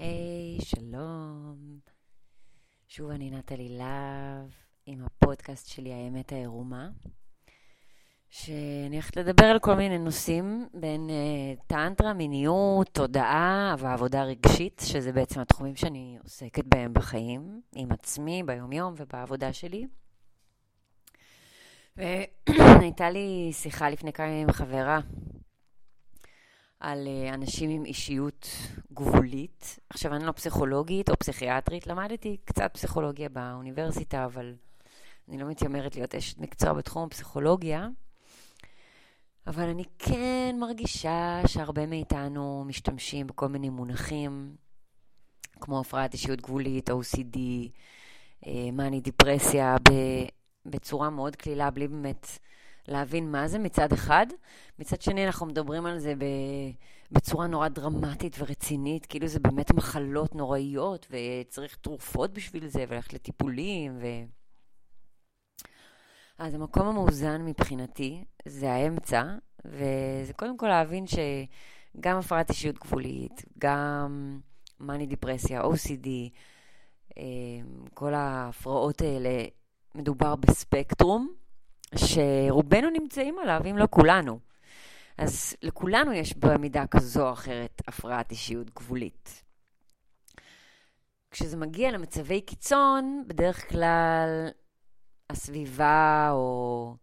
היי, hey, שלום. שוב אני נטלי להב עם הפודקאסט שלי, האמת העירומה, שאני הולכת לדבר על כל מיני נושאים בין uh, טנטרה, מיניות, תודעה ועבודה רגשית, שזה בעצם התחומים שאני עוסקת בהם בחיים, עם עצמי, ביומיום ובעבודה שלי. והייתה לי שיחה לפני כמה ימים עם חברה על אה, אנשים עם אישיות גבולית. עכשיו, אני לא פסיכולוגית או פסיכיאטרית, למדתי קצת פסיכולוגיה באוניברסיטה, אבל אני לא מתיימרת להיות אשת מקצוע בתחום הפסיכולוגיה. אבל אני כן מרגישה שהרבה מאיתנו משתמשים בכל מיני מונחים, כמו הפרעת אישיות גבולית, OCD, אה, מאני דיפרסיה, בצורה מאוד קלילה, בלי באמת להבין מה זה מצד אחד. מצד שני, אנחנו מדברים על זה בצורה נורא דרמטית ורצינית, כאילו זה באמת מחלות נוראיות, וצריך תרופות בשביל זה, וללכת לטיפולים, ו... אז המקום המאוזן מבחינתי זה האמצע, וזה קודם כל להבין שגם הפרעת אישיות גבולית, גם מאני דיפרסיה, OCD, אה, כל ההפרעות האלה, מדובר בספקטרום, שרובנו נמצאים עליו, אם לא כולנו. אז לכולנו יש במידה כזו או אחרת הפרעת אישיות גבולית. כשזה מגיע למצבי קיצון, בדרך כלל הסביבה או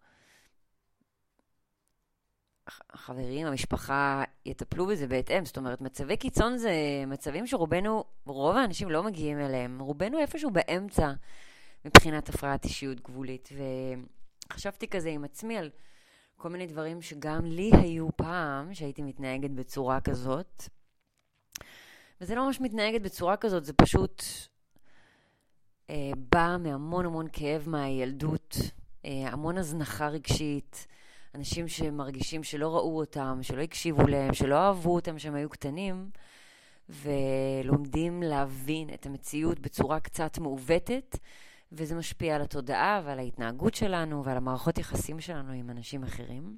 החברים, המשפחה, יטפלו בזה בהתאם. זאת אומרת, מצבי קיצון זה מצבים שרובנו, רוב האנשים לא מגיעים אליהם. רובנו איפשהו באמצע מבחינת הפרעת אישיות גבולית. ו... חשבתי כזה עם עצמי על כל מיני דברים שגם לי היו פעם, שהייתי מתנהגת בצורה כזאת. וזה לא ממש מתנהגת בצורה כזאת, זה פשוט אה, בא מהמון המון כאב מהילדות, אה, המון הזנחה רגשית, אנשים שמרגישים שלא ראו אותם, שלא הקשיבו להם, שלא אהבו אותם כשהם היו קטנים, ולומדים להבין את המציאות בצורה קצת מעוותת. וזה משפיע על התודעה ועל ההתנהגות שלנו ועל המערכות יחסים שלנו עם אנשים אחרים.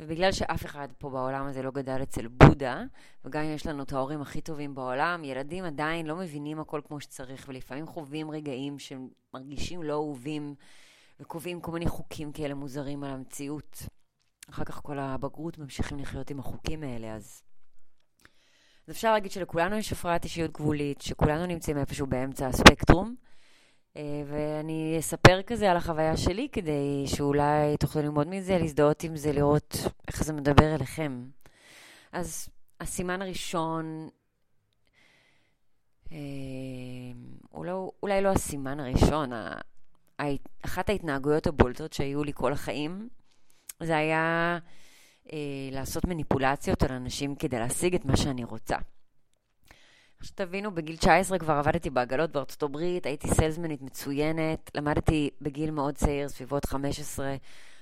ובגלל שאף אחד פה בעולם הזה לא גדל אצל בודה, וגם אם יש לנו את ההורים הכי טובים בעולם, ילדים עדיין לא מבינים הכל כמו שצריך, ולפעמים חווים רגעים שמרגישים לא אהובים, וקובעים כל מיני חוקים כאלה מוזרים על המציאות. אחר כך כל הבגרות ממשיכים לחיות עם החוקים האלה, אז... אז אפשר להגיד שלכולנו יש הפרעת אישיות גבולית, שכולנו נמצאים איפשהו באמצע הספקטרום, ואני אספר כזה על החוויה שלי, כדי שאולי תוכלו ללמוד מזה, להזדהות עם זה, לראות איך זה מדבר אליכם. אז הסימן הראשון, אה, אולי, אולי לא הסימן הראשון, אחת ההתנהגויות הבולטות שהיו לי כל החיים, זה היה אה, לעשות מניפולציות על אנשים כדי להשיג את מה שאני רוצה. שתבינו, בגיל 19 כבר עבדתי בעגלות בארצות הברית, הייתי סיילסמנית מצוינת, למדתי בגיל מאוד צעיר, סביבות 15,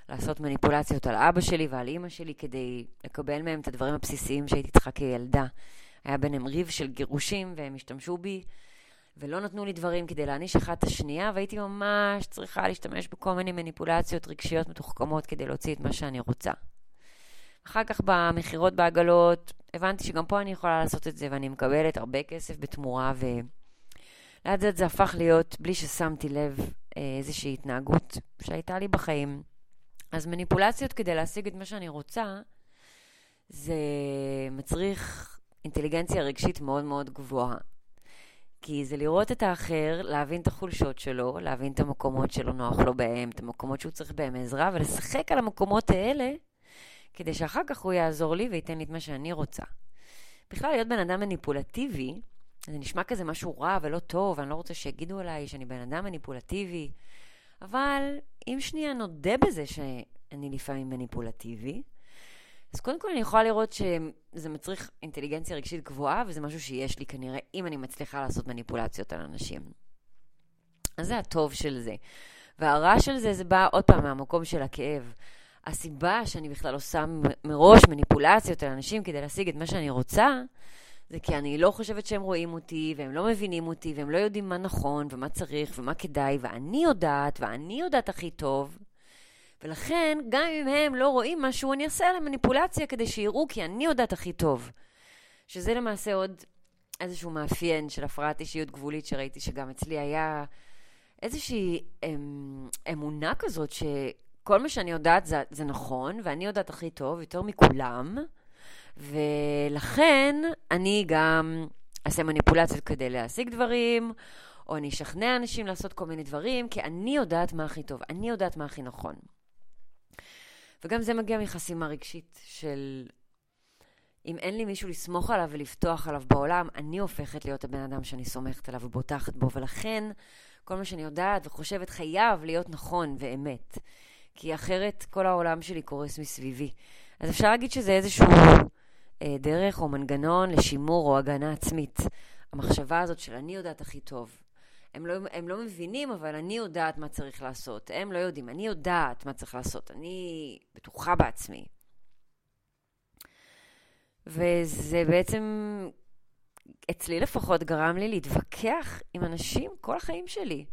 לעשות מניפולציות על אבא שלי ועל אימא שלי כדי לקבל מהם את הדברים הבסיסיים שהייתי צריכה כילדה. היה ביניהם ריב של גירושים והם השתמשו בי, ולא נתנו לי דברים כדי להעניש אחת את השנייה, והייתי ממש צריכה להשתמש בכל מיני מניפולציות רגשיות מתוחכמות כדי להוציא את מה שאני רוצה. אחר כך במכירות בעגלות, הבנתי שגם פה אני יכולה לעשות את זה, ואני מקבלת הרבה כסף בתמורה, ולאט לאט זה הפך להיות, בלי ששמתי לב, אה, איזושהי התנהגות שהייתה לי בחיים. אז מניפולציות כדי להשיג את מה שאני רוצה, זה מצריך אינטליגנציה רגשית מאוד מאוד גבוהה. כי זה לראות את האחר, להבין את החולשות שלו, להבין את המקומות שלא נוח לו בהם, את המקומות שהוא צריך בהם עזרה, ולשחק על המקומות האלה כדי שאחר כך הוא יעזור לי וייתן לי את מה שאני רוצה. בכלל, להיות בן אדם מניפולטיבי, זה נשמע כזה משהו רע ולא טוב, ואני לא רוצה שיגידו עליי שאני בן אדם מניפולטיבי, אבל אם שנייה נודה בזה שאני לפעמים מניפולטיבי, אז קודם כל אני יכולה לראות שזה מצריך אינטליגנציה רגשית גבוהה, וזה משהו שיש לי כנראה, אם אני מצליחה לעשות מניפולציות על אנשים. אז זה הטוב של זה. והרע של זה, זה בא עוד פעם מהמקום של הכאב. הסיבה שאני בכלל עושה מראש מניפולציות על אנשים כדי להשיג את מה שאני רוצה, זה כי אני לא חושבת שהם רואים אותי, והם לא מבינים אותי, והם לא יודעים מה נכון, ומה צריך, ומה כדאי, ואני יודעת, ואני יודעת הכי טוב. ולכן, גם אם הם לא רואים משהו, אני אעשה עליהם מניפולציה כדי שיראו, כי אני יודעת הכי טוב. שזה למעשה עוד איזשהו מאפיין של הפרעת אישיות גבולית שראיתי שגם אצלי היה איזושהי אמ, אמונה כזאת שכל מה שאני יודעת זה, זה נכון, ואני יודעת הכי טוב, יותר מכולם, ולכן אני גם אעשה מניפולציות כדי להשיג דברים, או אני אשכנע אנשים לעשות כל מיני דברים, כי אני יודעת מה הכי טוב, אני יודעת מה הכי נכון. וגם זה מגיע מחסימה רגשית של אם אין לי מישהו לסמוך עליו ולפתוח עליו בעולם, אני הופכת להיות הבן אדם שאני סומכת עליו ובוטחת בו, ולכן כל מה שאני יודעת וחושבת חייב להיות נכון ואמת, כי אחרת כל העולם שלי קורס מסביבי. אז אפשר להגיד שזה איזשהו אה, דרך או מנגנון לשימור או הגנה עצמית. המחשבה הזאת של אני יודעת הכי טוב. הם לא, הם לא מבינים, אבל אני יודעת מה צריך לעשות. הם לא יודעים, אני יודעת מה צריך לעשות. אני בטוחה בעצמי. וזה בעצם, אצלי לפחות, גרם לי להתווכח עם אנשים כל החיים שלי.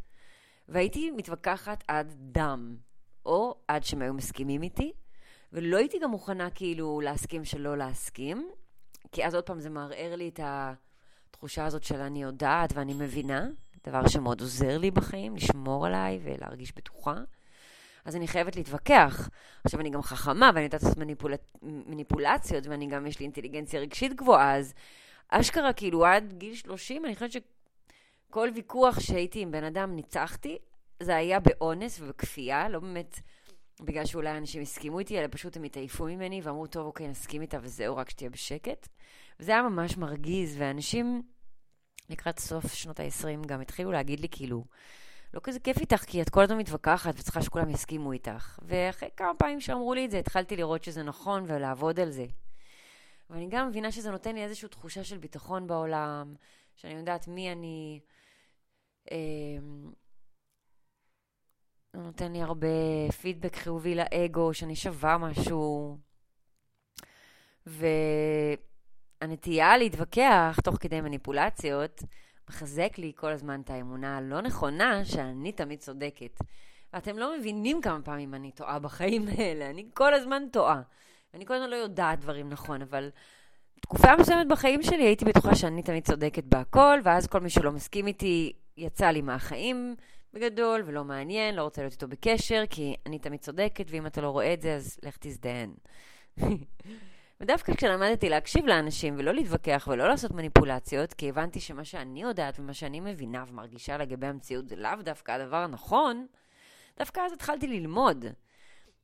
והייתי מתווכחת עד דם, או עד שהם היו מסכימים איתי, ולא הייתי גם מוכנה כאילו להסכים שלא להסכים, כי אז עוד פעם זה מערער לי את התחושה הזאת של אני יודעת ואני מבינה, דבר שמאוד עוזר לי בחיים, לשמור עליי ולהרגיש בטוחה. אז אני חייבת להתווכח. עכשיו, אני גם חכמה, ואני יודעת לעשות מניפול... מניפולציות, ואני גם, יש לי אינטליגנציה רגשית גבוהה, אז אשכרה, כאילו, עד גיל 30, אני חושבת שכל ויכוח שהייתי עם בן אדם, ניצחתי, זה היה באונס ובכפייה, לא באמת בגלל שאולי אנשים הסכימו איתי, אלא פשוט הם התעייפו ממני ואמרו, טוב, אוקיי, נסכים איתה וזהו, רק שתהיה בשקט. וזה היה ממש מרגיז, ואנשים לקראת סוף שנות ה-20 גם התחילו להגיד לי, כאילו, לא כזה כיף איתך, כי את כל הזמן מתווכחת וצריכה שכולם יסכימו איתך. ואחרי כמה פעמים שאמרו לי את זה, התחלתי לראות שזה נכון ולעבוד על זה. ואני גם מבינה שזה נותן לי איזושהי תחושה של ביטחון בעולם, שאני יודעת מי אני. זה נותן לי הרבה פידבק חיובי לאגו, שאני שווה משהו. והנטייה להתווכח תוך כדי מניפולציות, מחזק לי כל הזמן את האמונה הלא נכונה שאני תמיד צודקת. ואתם לא מבינים כמה פעמים אני טועה בחיים האלה, אני כל הזמן טועה. אני כל הזמן לא יודעת דברים נכון, אבל תקופה מסוימת בחיים שלי הייתי בטוחה שאני תמיד צודקת בהכל, ואז כל מי שלא מסכים איתי יצא לי מהחיים בגדול, ולא מעניין, לא רוצה להיות איתו בקשר, כי אני תמיד צודקת, ואם אתה לא רואה את זה, אז לך תזדיין. ודווקא כשלמדתי להקשיב לאנשים ולא להתווכח ולא לעשות מניפולציות, כי הבנתי שמה שאני יודעת ומה שאני מבינה ומרגישה לגבי המציאות זה לאו דווקא הדבר הנכון, דווקא אז התחלתי ללמוד.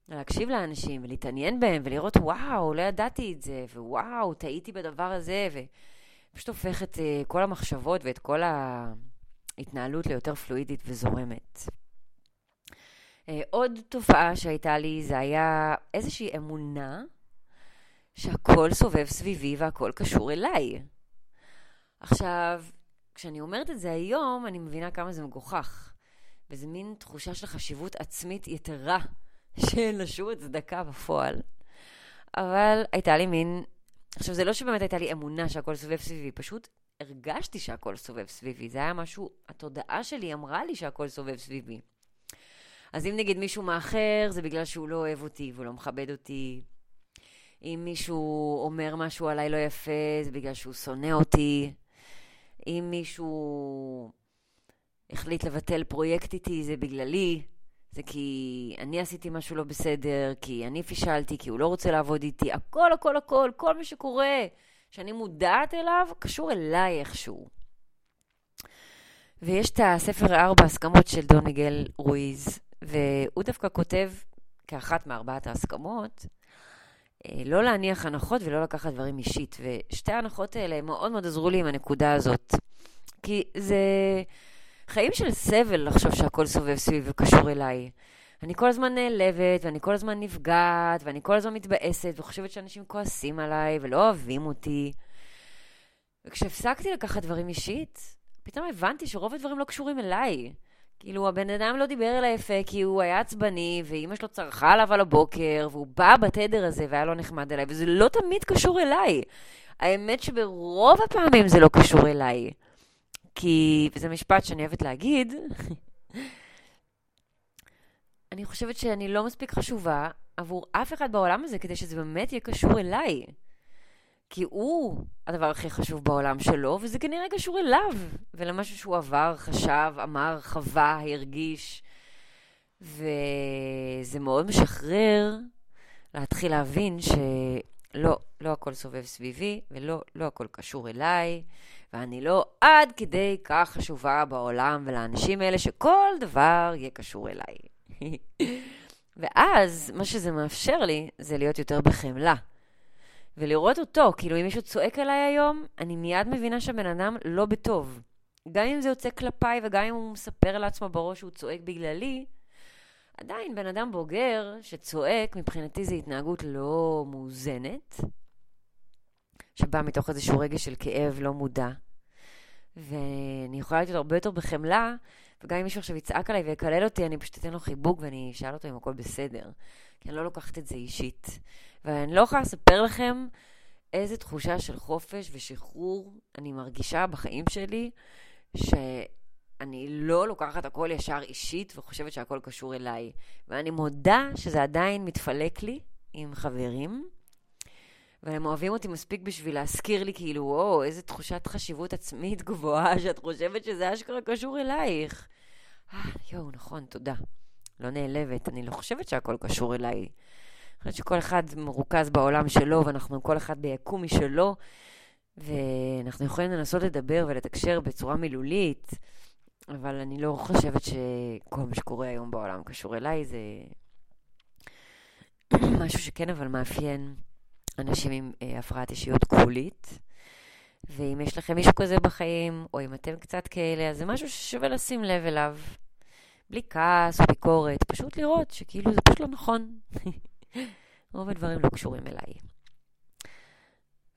להקשיב לאנשים ולהתעניין בהם ולראות, וואו, לא ידעתי את זה, ווואו, טעיתי בדבר הזה, ופשוט הופך את uh, כל המחשבות ואת כל ההתנהלות ליותר פלואידית וזורמת. Uh, עוד תופעה שהייתה לי זה היה איזושהי אמונה שהכל סובב סביבי והכל קשור אליי. עכשיו, כשאני אומרת את זה היום, אני מבינה כמה זה מגוחך. וזה מין תחושה של חשיבות עצמית יתרה, שאין לה שום הצדקה בפועל. אבל הייתה לי מין... עכשיו, זה לא שבאמת הייתה לי אמונה שהכל סובב סביבי, פשוט הרגשתי שהכל סובב סביבי. זה היה משהו, התודעה שלי אמרה לי שהכל סובב סביבי. אז אם נגיד מישהו מאחר, זה בגלל שהוא לא אוהב אותי והוא לא מכבד אותי, אם מישהו אומר משהו עליי לא יפה, זה בגלל שהוא שונא אותי. אם מישהו החליט לבטל פרויקט איתי, זה בגללי. זה כי אני עשיתי משהו לא בסדר, כי אני פישלתי, כי הוא לא רוצה לעבוד איתי. הכל, הכל, הכל, כל מה שקורה, שאני מודעת אליו, קשור אליי איכשהו. ויש את הספר ארבע הסכמות של דוניגל רואיז, והוא דווקא כותב כאחת מארבעת ההסכמות, אה, לא להניח הנחות ולא לקחת דברים אישית. ושתי ההנחות האלה מאוד מאוד עזרו לי עם הנקודה הזאת. כי זה חיים של סבל לחשוב שהכל סובב סביב וקשור אליי. אני כל הזמן נעלבת, ואני כל הזמן נפגעת, ואני כל הזמן מתבאסת, וחושבת שאנשים כועסים עליי ולא אוהבים אותי. וכשהפסקתי לקחת דברים אישית, פתאום הבנתי שרוב הדברים לא קשורים אליי. כאילו, הבן אדם לא דיבר אליי יפה כי הוא היה עצבני, ואימא שלו צרחה עליו על הבוקר, והוא בא בתדר הזה והיה לא נחמד אליי, וזה לא תמיד קשור אליי. האמת שברוב הפעמים זה לא קשור אליי. כי, וזה משפט שאני אוהבת להגיד, אני חושבת שאני לא מספיק חשובה עבור אף אחד בעולם הזה כדי שזה באמת יהיה קשור אליי. כי הוא הדבר הכי חשוב בעולם שלו, וזה כנראה קשור אליו, ולמשהו שהוא עבר, חשב, אמר, חווה, הרגיש. וזה מאוד משחרר להתחיל להבין שלא, לא הכל סובב סביבי, ולא, לא הכל קשור אליי, ואני לא עד כדי כך חשובה בעולם ולאנשים האלה שכל דבר יהיה קשור אליי. ואז, מה שזה מאפשר לי, זה להיות יותר בחמלה. ולראות אותו, כאילו אם מישהו צועק עליי היום, אני מיד מבינה שהבן אדם לא בטוב. גם אם זה יוצא כלפיי וגם אם הוא מספר לעצמו בראש שהוא צועק בגללי, עדיין בן אדם בוגר שצועק, מבחינתי זו התנהגות לא מאוזנת, שבאה מתוך איזשהו רגע של כאב לא מודע. ואני יכולה להיות הרבה יותר בחמלה, וגם אם מישהו עכשיו יצעק עליי ויקלל אותי, אני פשוט אתן לו חיבוק ואני אשאל אותו אם הכל בסדר. כי אני לא לוקחת את זה אישית. ואני לא יכולה לספר לכם איזה תחושה של חופש ושחרור אני מרגישה בחיים שלי, שאני לא לוקחת הכל ישר אישית וחושבת שהכל קשור אליי. ואני מודה שזה עדיין מתפלק לי עם חברים, והם אוהבים אותי מספיק בשביל להזכיר לי, כאילו, או, איזה תחושת חשיבות עצמית גבוהה, שאת חושבת שזה אשכרה קשור אלייך. אה, יואו, נכון, תודה. לא נעלבת, אני לא חושבת שהכל קשור אליי. אני חושבת שכל אחד מרוכז בעולם שלו, ואנחנו כל אחד ביקום משלו, ואנחנו יכולים לנסות לדבר ולתקשר בצורה מילולית, אבל אני לא חושבת שכל מה שקורה היום בעולם קשור אליי, זה משהו שכן אבל מאפיין אנשים עם אה, הפרעת אישיות גבולית. ואם יש לכם מישהו כזה בחיים, או אם אתם קצת כאלה, אז זה משהו ששווה לשים לב אליו. בלי כעס או ביקורת, פשוט לראות שכאילו זה פשוט לא נכון. רוב הדברים לא קשורים אליי.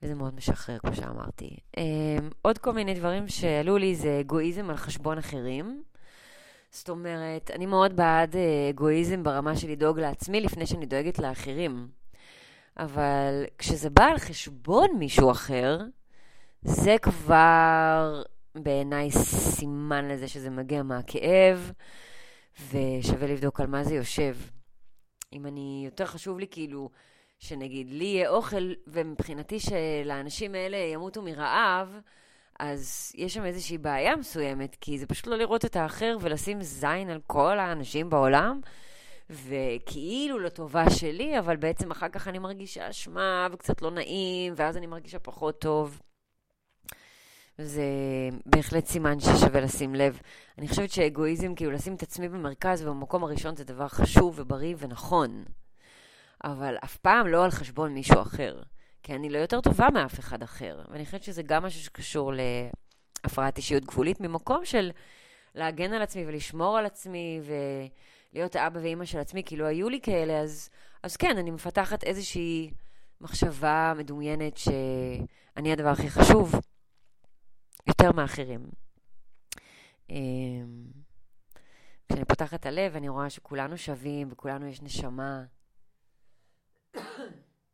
וזה מאוד משחרר, כמו שאמרתי. Um, עוד כל מיני דברים שעלו לי זה אגואיזם על חשבון אחרים. זאת אומרת, אני מאוד בעד אה, אגואיזם ברמה של לדאוג לעצמי לפני שאני דואגת לאחרים. אבל כשזה בא על חשבון מישהו אחר, זה כבר בעיניי סימן לזה שזה מגיע מהכאב, ושווה לבדוק על מה זה יושב. אם אני, יותר חשוב לי כאילו, שנגיד לי יהיה אוכל, ומבחינתי שלאנשים האלה ימותו מרעב, אז יש שם איזושהי בעיה מסוימת, כי זה פשוט לא לראות את האחר ולשים זין על כל האנשים בעולם, וכאילו לטובה שלי, אבל בעצם אחר כך אני מרגישה אשמה וקצת לא נעים, ואז אני מרגישה פחות טוב. זה בהחלט סימן ששווה לשים לב. אני חושבת שאגואיזם, כאילו לשים את עצמי במרכז ובמקום הראשון זה דבר חשוב ובריא ונכון. אבל אף פעם לא על חשבון מישהו אחר. כי אני לא יותר טובה מאף אחד אחר. ואני חושבת שזה גם משהו שקשור להפרעת אישיות גבולית, ממקום של להגן על עצמי ולשמור על עצמי ולהיות האבא ואימא של עצמי, כאילו היו לי כאלה, אז, אז כן, אני מפתחת איזושהי מחשבה מדומיינת שאני הדבר הכי חשוב. יותר מאחרים. אמ, כשאני פותחת את הלב, אני רואה שכולנו שווים וכולנו יש נשמה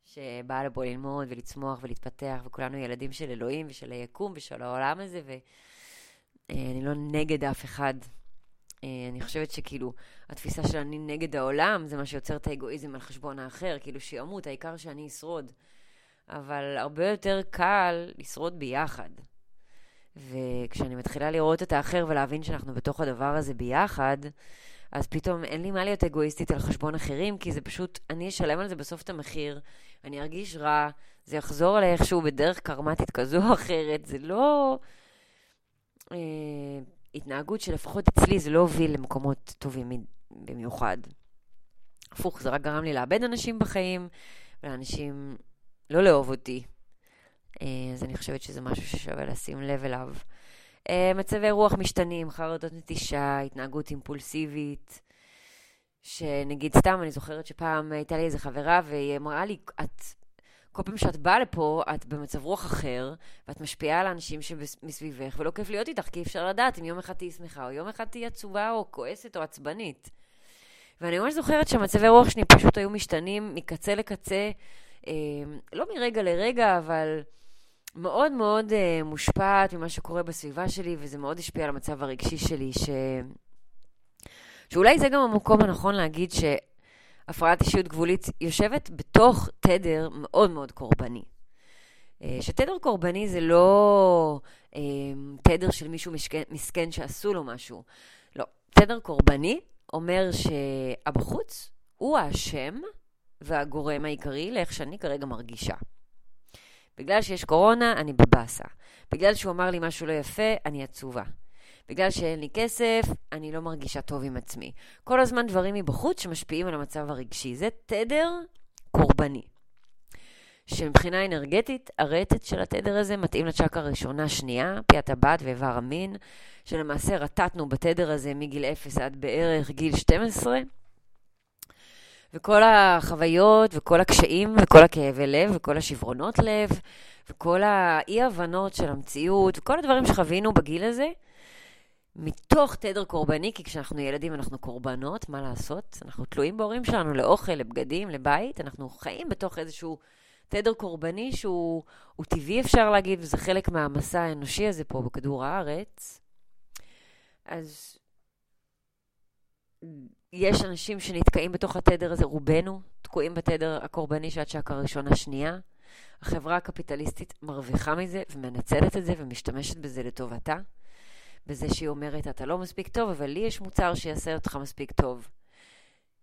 שבאה לפה ללמוד ולצמוח ולהתפתח, וכולנו ילדים של אלוהים ושל היקום ושל העולם הזה, ואני לא נגד אף אחד. אה, אני חושבת שכאילו, התפיסה של אני נגד העולם, זה מה שיוצר את האגואיזם על חשבון האחר, כאילו שימות, העיקר שאני אשרוד. אבל הרבה יותר קל לשרוד ביחד. וכשאני מתחילה לראות את האחר ולהבין שאנחנו בתוך הדבר הזה ביחד, אז פתאום אין לי מה להיות אגואיסטית על חשבון אחרים, כי זה פשוט, אני אשלם על זה בסוף את המחיר, אני ארגיש רע, זה יחזור עליי איכשהו בדרך קרמטית כזו או אחרת, זה לא... אה, התנהגות שלפחות אצלי זה לא הוביל למקומות טובים במיוחד. הפוך, זה רק גרם לי לאבד אנשים בחיים, ולאנשים לא לאהוב אותי, אה, אז אני חושבת שזה משהו ששווה לשים לב אליו. אה, מצבי רוח משתנים, חרדות נטישה, התנהגות אימפולסיבית, שנגיד סתם, אני זוכרת שפעם הייתה לי איזה חברה והיא אמרה לי, את, כל פעם שאת באה לפה, את במצב רוח אחר, ואת משפיעה על האנשים שמסביבך, ולא כיף להיות איתך, כי אפשר לדעת אם יום אחד תהיי שמחה, או יום אחד תהיי עצובה, או כועסת, או עצבנית. ואני ממש זוכרת שהמצבי רוח שלי פשוט היו משתנים מקצה לקצה, אה, לא מרגע לרגע, אבל... מאוד מאוד uh, מושפעת ממה שקורה בסביבה שלי, וזה מאוד השפיע על המצב הרגשי שלי, ש... שאולי זה גם המקום הנכון להגיד שהפרעת אישיות גבולית יושבת בתוך תדר מאוד מאוד קורבני. אה, שתדר קורבני זה לא אה, תדר של מישהו משכן, מסכן שעשו לו משהו. לא. תדר קורבני אומר שהבחוץ הוא האשם והגורם העיקרי לאיך שאני כרגע מרגישה. בגלל שיש קורונה, אני בבאסה. בגלל שהוא אמר לי משהו לא יפה, אני עצובה. בגלל שאין לי כסף, אני לא מרגישה טוב עם עצמי. כל הזמן דברים מבחוץ שמשפיעים על המצב הרגשי. זה תדר קורבני. שמבחינה אנרגטית, הרטט של התדר הזה מתאים לצ'קרה הראשונה, שנייה, פי הטבעת ואיבר המין, שלמעשה רטטנו בתדר הזה מגיל 0 עד בערך גיל 12. וכל החוויות וכל הקשיים וכל הכאבי לב וכל השברונות לב וכל האי-הבנות של המציאות וכל הדברים שחווינו בגיל הזה, מתוך תדר קורבני, כי כשאנחנו ילדים אנחנו קורבנות, מה לעשות? אנחנו תלויים בהורים שלנו לאוכל, לבגדים, לבית, אנחנו חיים בתוך איזשהו תדר קורבני שהוא טבעי, אפשר להגיד, וזה חלק מהמסע האנושי הזה פה בכדור הארץ. אז יש אנשים שנתקעים בתוך התדר הזה, רובנו תקועים בתדר הקורבני של הצ'קה הראשונה, שנייה. החברה הקפיטליסטית מרוויחה מזה ומנצלת את זה ומשתמשת בזה לטובתה. בזה שהיא אומרת, אתה לא מספיק טוב, אבל לי יש מוצר שיעשה אותך מספיק טוב.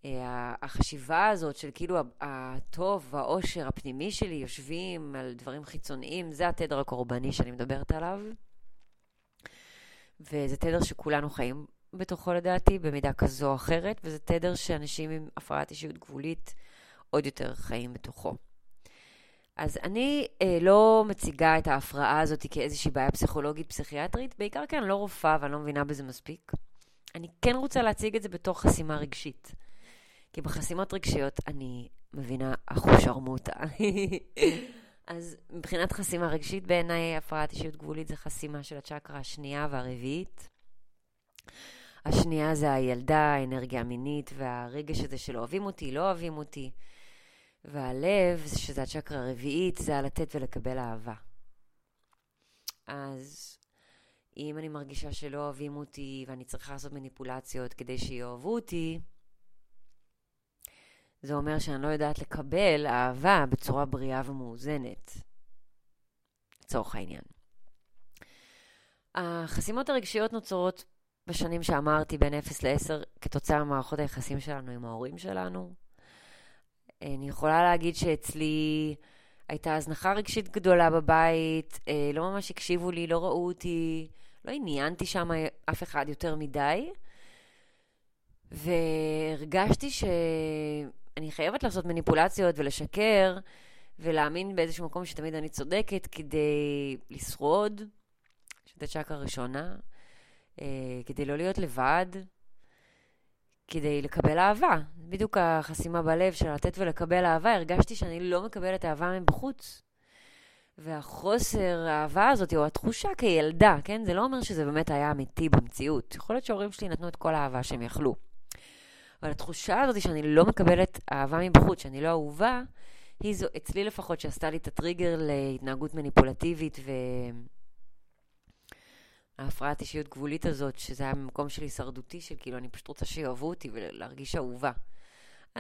אה, החשיבה הזאת של כאילו הטוב והאושר הפנימי שלי יושבים על דברים חיצוניים, זה התדר הקורבני שאני מדברת עליו. וזה תדר שכולנו חיים בתוכו לדעתי, במידה כזו או אחרת, וזה תדר שאנשים עם הפרעת אישיות גבולית עוד יותר חיים בתוכו. אז אני אה, לא מציגה את ההפרעה הזאת כאיזושהי בעיה פסיכולוגית פסיכיאטרית, בעיקר כי אני לא רופאה ואני לא מבינה בזה מספיק. אני כן רוצה להציג את זה בתור חסימה רגשית. כי בחסימות רגשיות אני מבינה אחו שרמוטה. אז מבחינת חסימה רגשית, בעיניי הפרעת אישיות גבולית זה חסימה של הצ'קרה השנייה והרביעית. השנייה זה הילדה, האנרגיה המינית והרגש הזה של אוהבים אותי, לא אוהבים אותי. והלב, שזה הצ'קרה הרביעית, זה הלתת ולקבל אהבה. אז אם אני מרגישה שלא אוהבים אותי ואני צריכה לעשות מניפולציות כדי שיאהבו אותי, זה אומר שאני לא יודעת לקבל אהבה בצורה בריאה ומאוזנת, לצורך העניין. החסימות הרגשיות נוצרות בשנים שאמרתי, בין 0 ל-10, כתוצאה ממערכות היחסים שלנו עם ההורים שלנו. אני יכולה להגיד שאצלי הייתה הזנחה רגשית גדולה בבית, אה, לא ממש הקשיבו לי, לא ראו אותי, לא עניינתי שם אף אחד יותר מדי. והרגשתי שאני חייבת לעשות מניפולציות ולשקר ולהאמין באיזשהו מקום שתמיד אני צודקת כדי לשרוד, שזו צ'קה ראשונה, כדי לא להיות לבד, כדי לקבל אהבה. בדיוק החסימה בלב של לתת ולקבל אהבה, הרגשתי שאני לא מקבלת אהבה מבחוץ. והחוסר האהבה הזאת, או התחושה כילדה, כן? זה לא אומר שזה באמת היה אמיתי במציאות. יכול להיות שההורים שלי נתנו את כל האהבה שהם יכלו. אבל התחושה הזאת שאני לא מקבלת אהבה מבחוץ, שאני לא אהובה, היא זו, אצלי לפחות, שעשתה לי את הטריגר להתנהגות מניפולטיבית ו... ההפרעת אישיות גבולית הזאת, שזה היה ממקום של הישרדותי, של כאילו אני פשוט רוצה שיאהבו אותי ולהרגיש אהובה.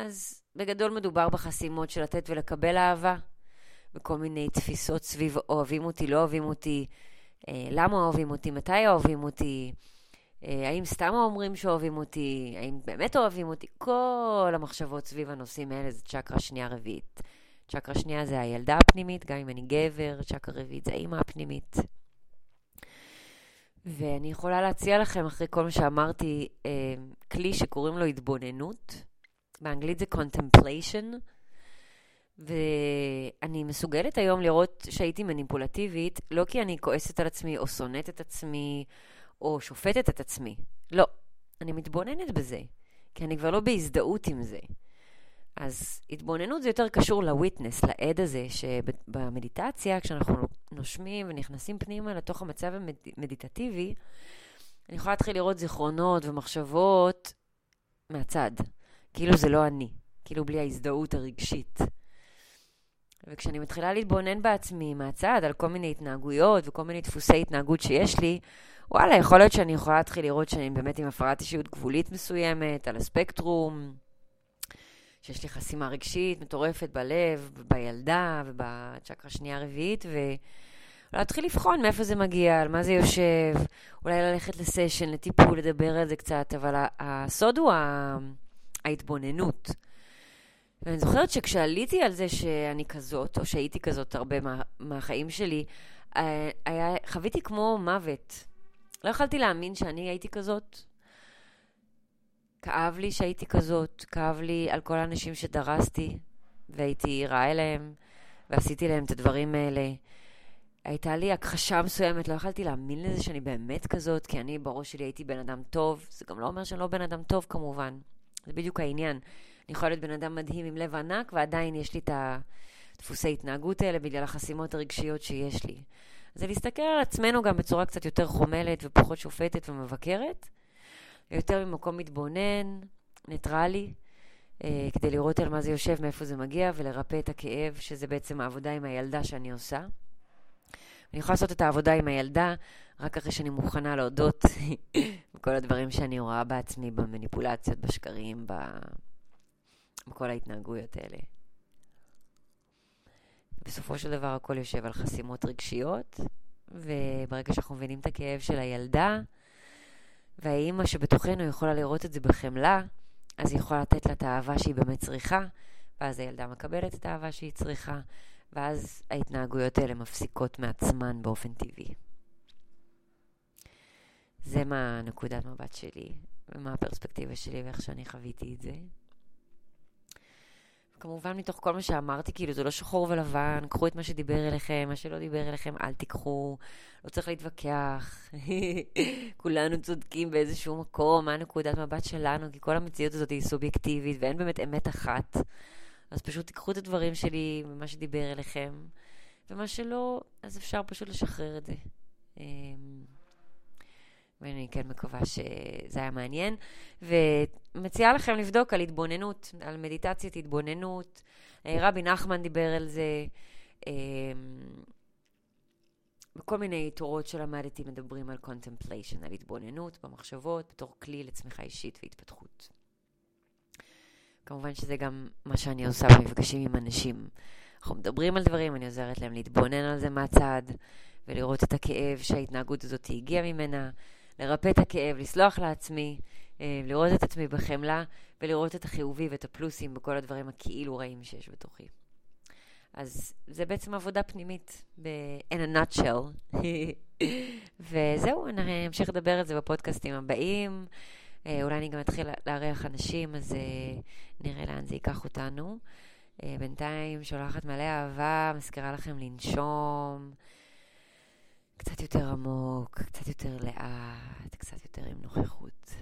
אז בגדול מדובר בחסימות של לתת ולקבל אהבה, וכל מיני תפיסות סביב אוהבים אותי, לא אוהבים אותי, אה, למה אוהבים אותי, מתי אוהבים אותי, אה, האם סתם אומרים שאוהבים אותי, האם באמת אוהבים אותי, כל המחשבות סביב הנושאים האלה זה צ'קרה שנייה רביעית. צ'קרה שנייה זה הילדה הפנימית, גם אם אני גבר, צ'קרה רביעית זה האימא הפנימית. ואני יכולה להציע לכם, אחרי כל מה שאמרתי, אה, כלי שקוראים לו התבוננות. באנגלית זה contemplation. ואני מסוגלת היום לראות שהייתי מניפולטיבית, לא כי אני כועסת על עצמי, או שונאת את עצמי, או שופטת את עצמי. לא. אני מתבוננת בזה, כי אני כבר לא בהזדהות עם זה. אז התבוננות זה יותר קשור לוויטנס, לעד הזה, שבמדיטציה, כשאנחנו נושמים ונכנסים פנימה לתוך המצב המדיטטיבי, אני יכולה להתחיל לראות זיכרונות ומחשבות מהצד. כאילו זה לא אני, כאילו בלי ההזדהות הרגשית. וכשאני מתחילה להתבונן בעצמי מהצד על כל מיני התנהגויות וכל מיני דפוסי התנהגות שיש לי, וואלה, יכול להיות שאני יכולה להתחיל לראות שאני באמת עם הפרעת אישיות גבולית מסוימת, על הספקטרום, שיש לי חסימה רגשית מטורפת בלב, בילדה ובצ'קרה שנייה רביעית, ולהתחיל לבחון מאיפה זה מגיע, על מה זה יושב, אולי ללכת לסשן, לטיפול, לדבר על זה קצת, אבל הסוד הוא ההתבוננות. ואני זוכרת שכשעליתי על זה שאני כזאת, או שהייתי כזאת הרבה מה, מהחיים שלי, אה, היה, חוויתי כמו מוות. לא יכלתי להאמין שאני הייתי כזאת. כאב לי שהייתי כזאת, כאב לי על כל האנשים שדרסתי, והייתי רעה אליהם, ועשיתי להם את הדברים האלה. הייתה לי הכחשה מסוימת, לא יכלתי להאמין לזה שאני באמת כזאת, כי אני בראש שלי הייתי בן אדם טוב. זה גם לא אומר שאני לא בן אדם טוב כמובן, זה בדיוק העניין. אני יכולה להיות בן אדם מדהים עם לב ענק, ועדיין יש לי את הדפוסי התנהגות האלה בגלל החסימות הרגשיות שיש לי. זה להסתכל על עצמנו גם בצורה קצת יותר חומלת ופחות שופטת ומבקרת, ויותר ממקום מתבונן, ניטרלי, אה, כדי לראות על מה זה יושב, מאיפה זה מגיע, ולרפא את הכאב, שזה בעצם העבודה עם הילדה שאני עושה. אני יכולה לעשות את העבודה עם הילדה רק אחרי שאני מוכנה להודות בכל הדברים שאני רואה בעצמי, במניפולציות, בשקרים, בכל ההתנהגויות האלה. בסופו של דבר הכל יושב על חסימות רגשיות, וברגע שאנחנו מבינים את הכאב של הילדה, והאימא שבתוכנו יכולה לראות את זה בחמלה, אז היא יכולה לתת לה את האהבה שהיא באמת צריכה, ואז הילדה מקבלת את האהבה שהיא צריכה, ואז ההתנהגויות האלה מפסיקות מעצמן באופן טבעי. זה מה נקודת מבט שלי, ומה הפרספקטיבה שלי ואיך שאני חוויתי את זה. כמובן, מתוך כל מה שאמרתי, כאילו, זה לא שחור ולבן, קחו את מה שדיבר אליכם, מה שלא דיבר אליכם, אל תיקחו, לא צריך להתווכח. כולנו צודקים באיזשהו מקום, מה נקודת מבט שלנו, כי כל המציאות הזאת היא סובייקטיבית, ואין באמת אמת אחת. אז פשוט תיקחו את הדברים שלי, ומה שדיבר אליכם, ומה שלא, אז אפשר פשוט לשחרר את זה. ואני כן מקווה שזה היה מעניין. ומציעה לכם לבדוק על התבוננות, על מדיטציית התבוננות. אה, רבי נחמן דיבר על זה. בכל אמ, מיני תורות שלמדתי מדברים על contemplation, על התבוננות במחשבות, בתור כלי לצמיחה אישית והתפתחות. כמובן שזה גם מה שאני עושה במפגשים עם אנשים. אנחנו מדברים על דברים, אני עוזרת להם להתבונן על זה מהצד, ולראות את הכאב שההתנהגות הזאת הגיעה ממנה, לרפא את הכאב, לסלוח לעצמי, אה, לראות את עצמי בחמלה, ולראות את החיובי ואת הפלוסים בכל הדברים הכאילו רעים שיש בתוכי. אז זה בעצם עבודה פנימית, ב- in a nutshell. וזהו, אני אמשיך לדבר על זה בפודקאסטים הבאים. אה, אולי אני גם אתחיל לארח אנשים, אז אה, נראה לאן זה ייקח אותנו. בינתיים שולחת מלא אהבה, מזכירה לכם לנשום. קצת יותר עמוק, קצת יותר לאט, קצת יותר עם נוכחות.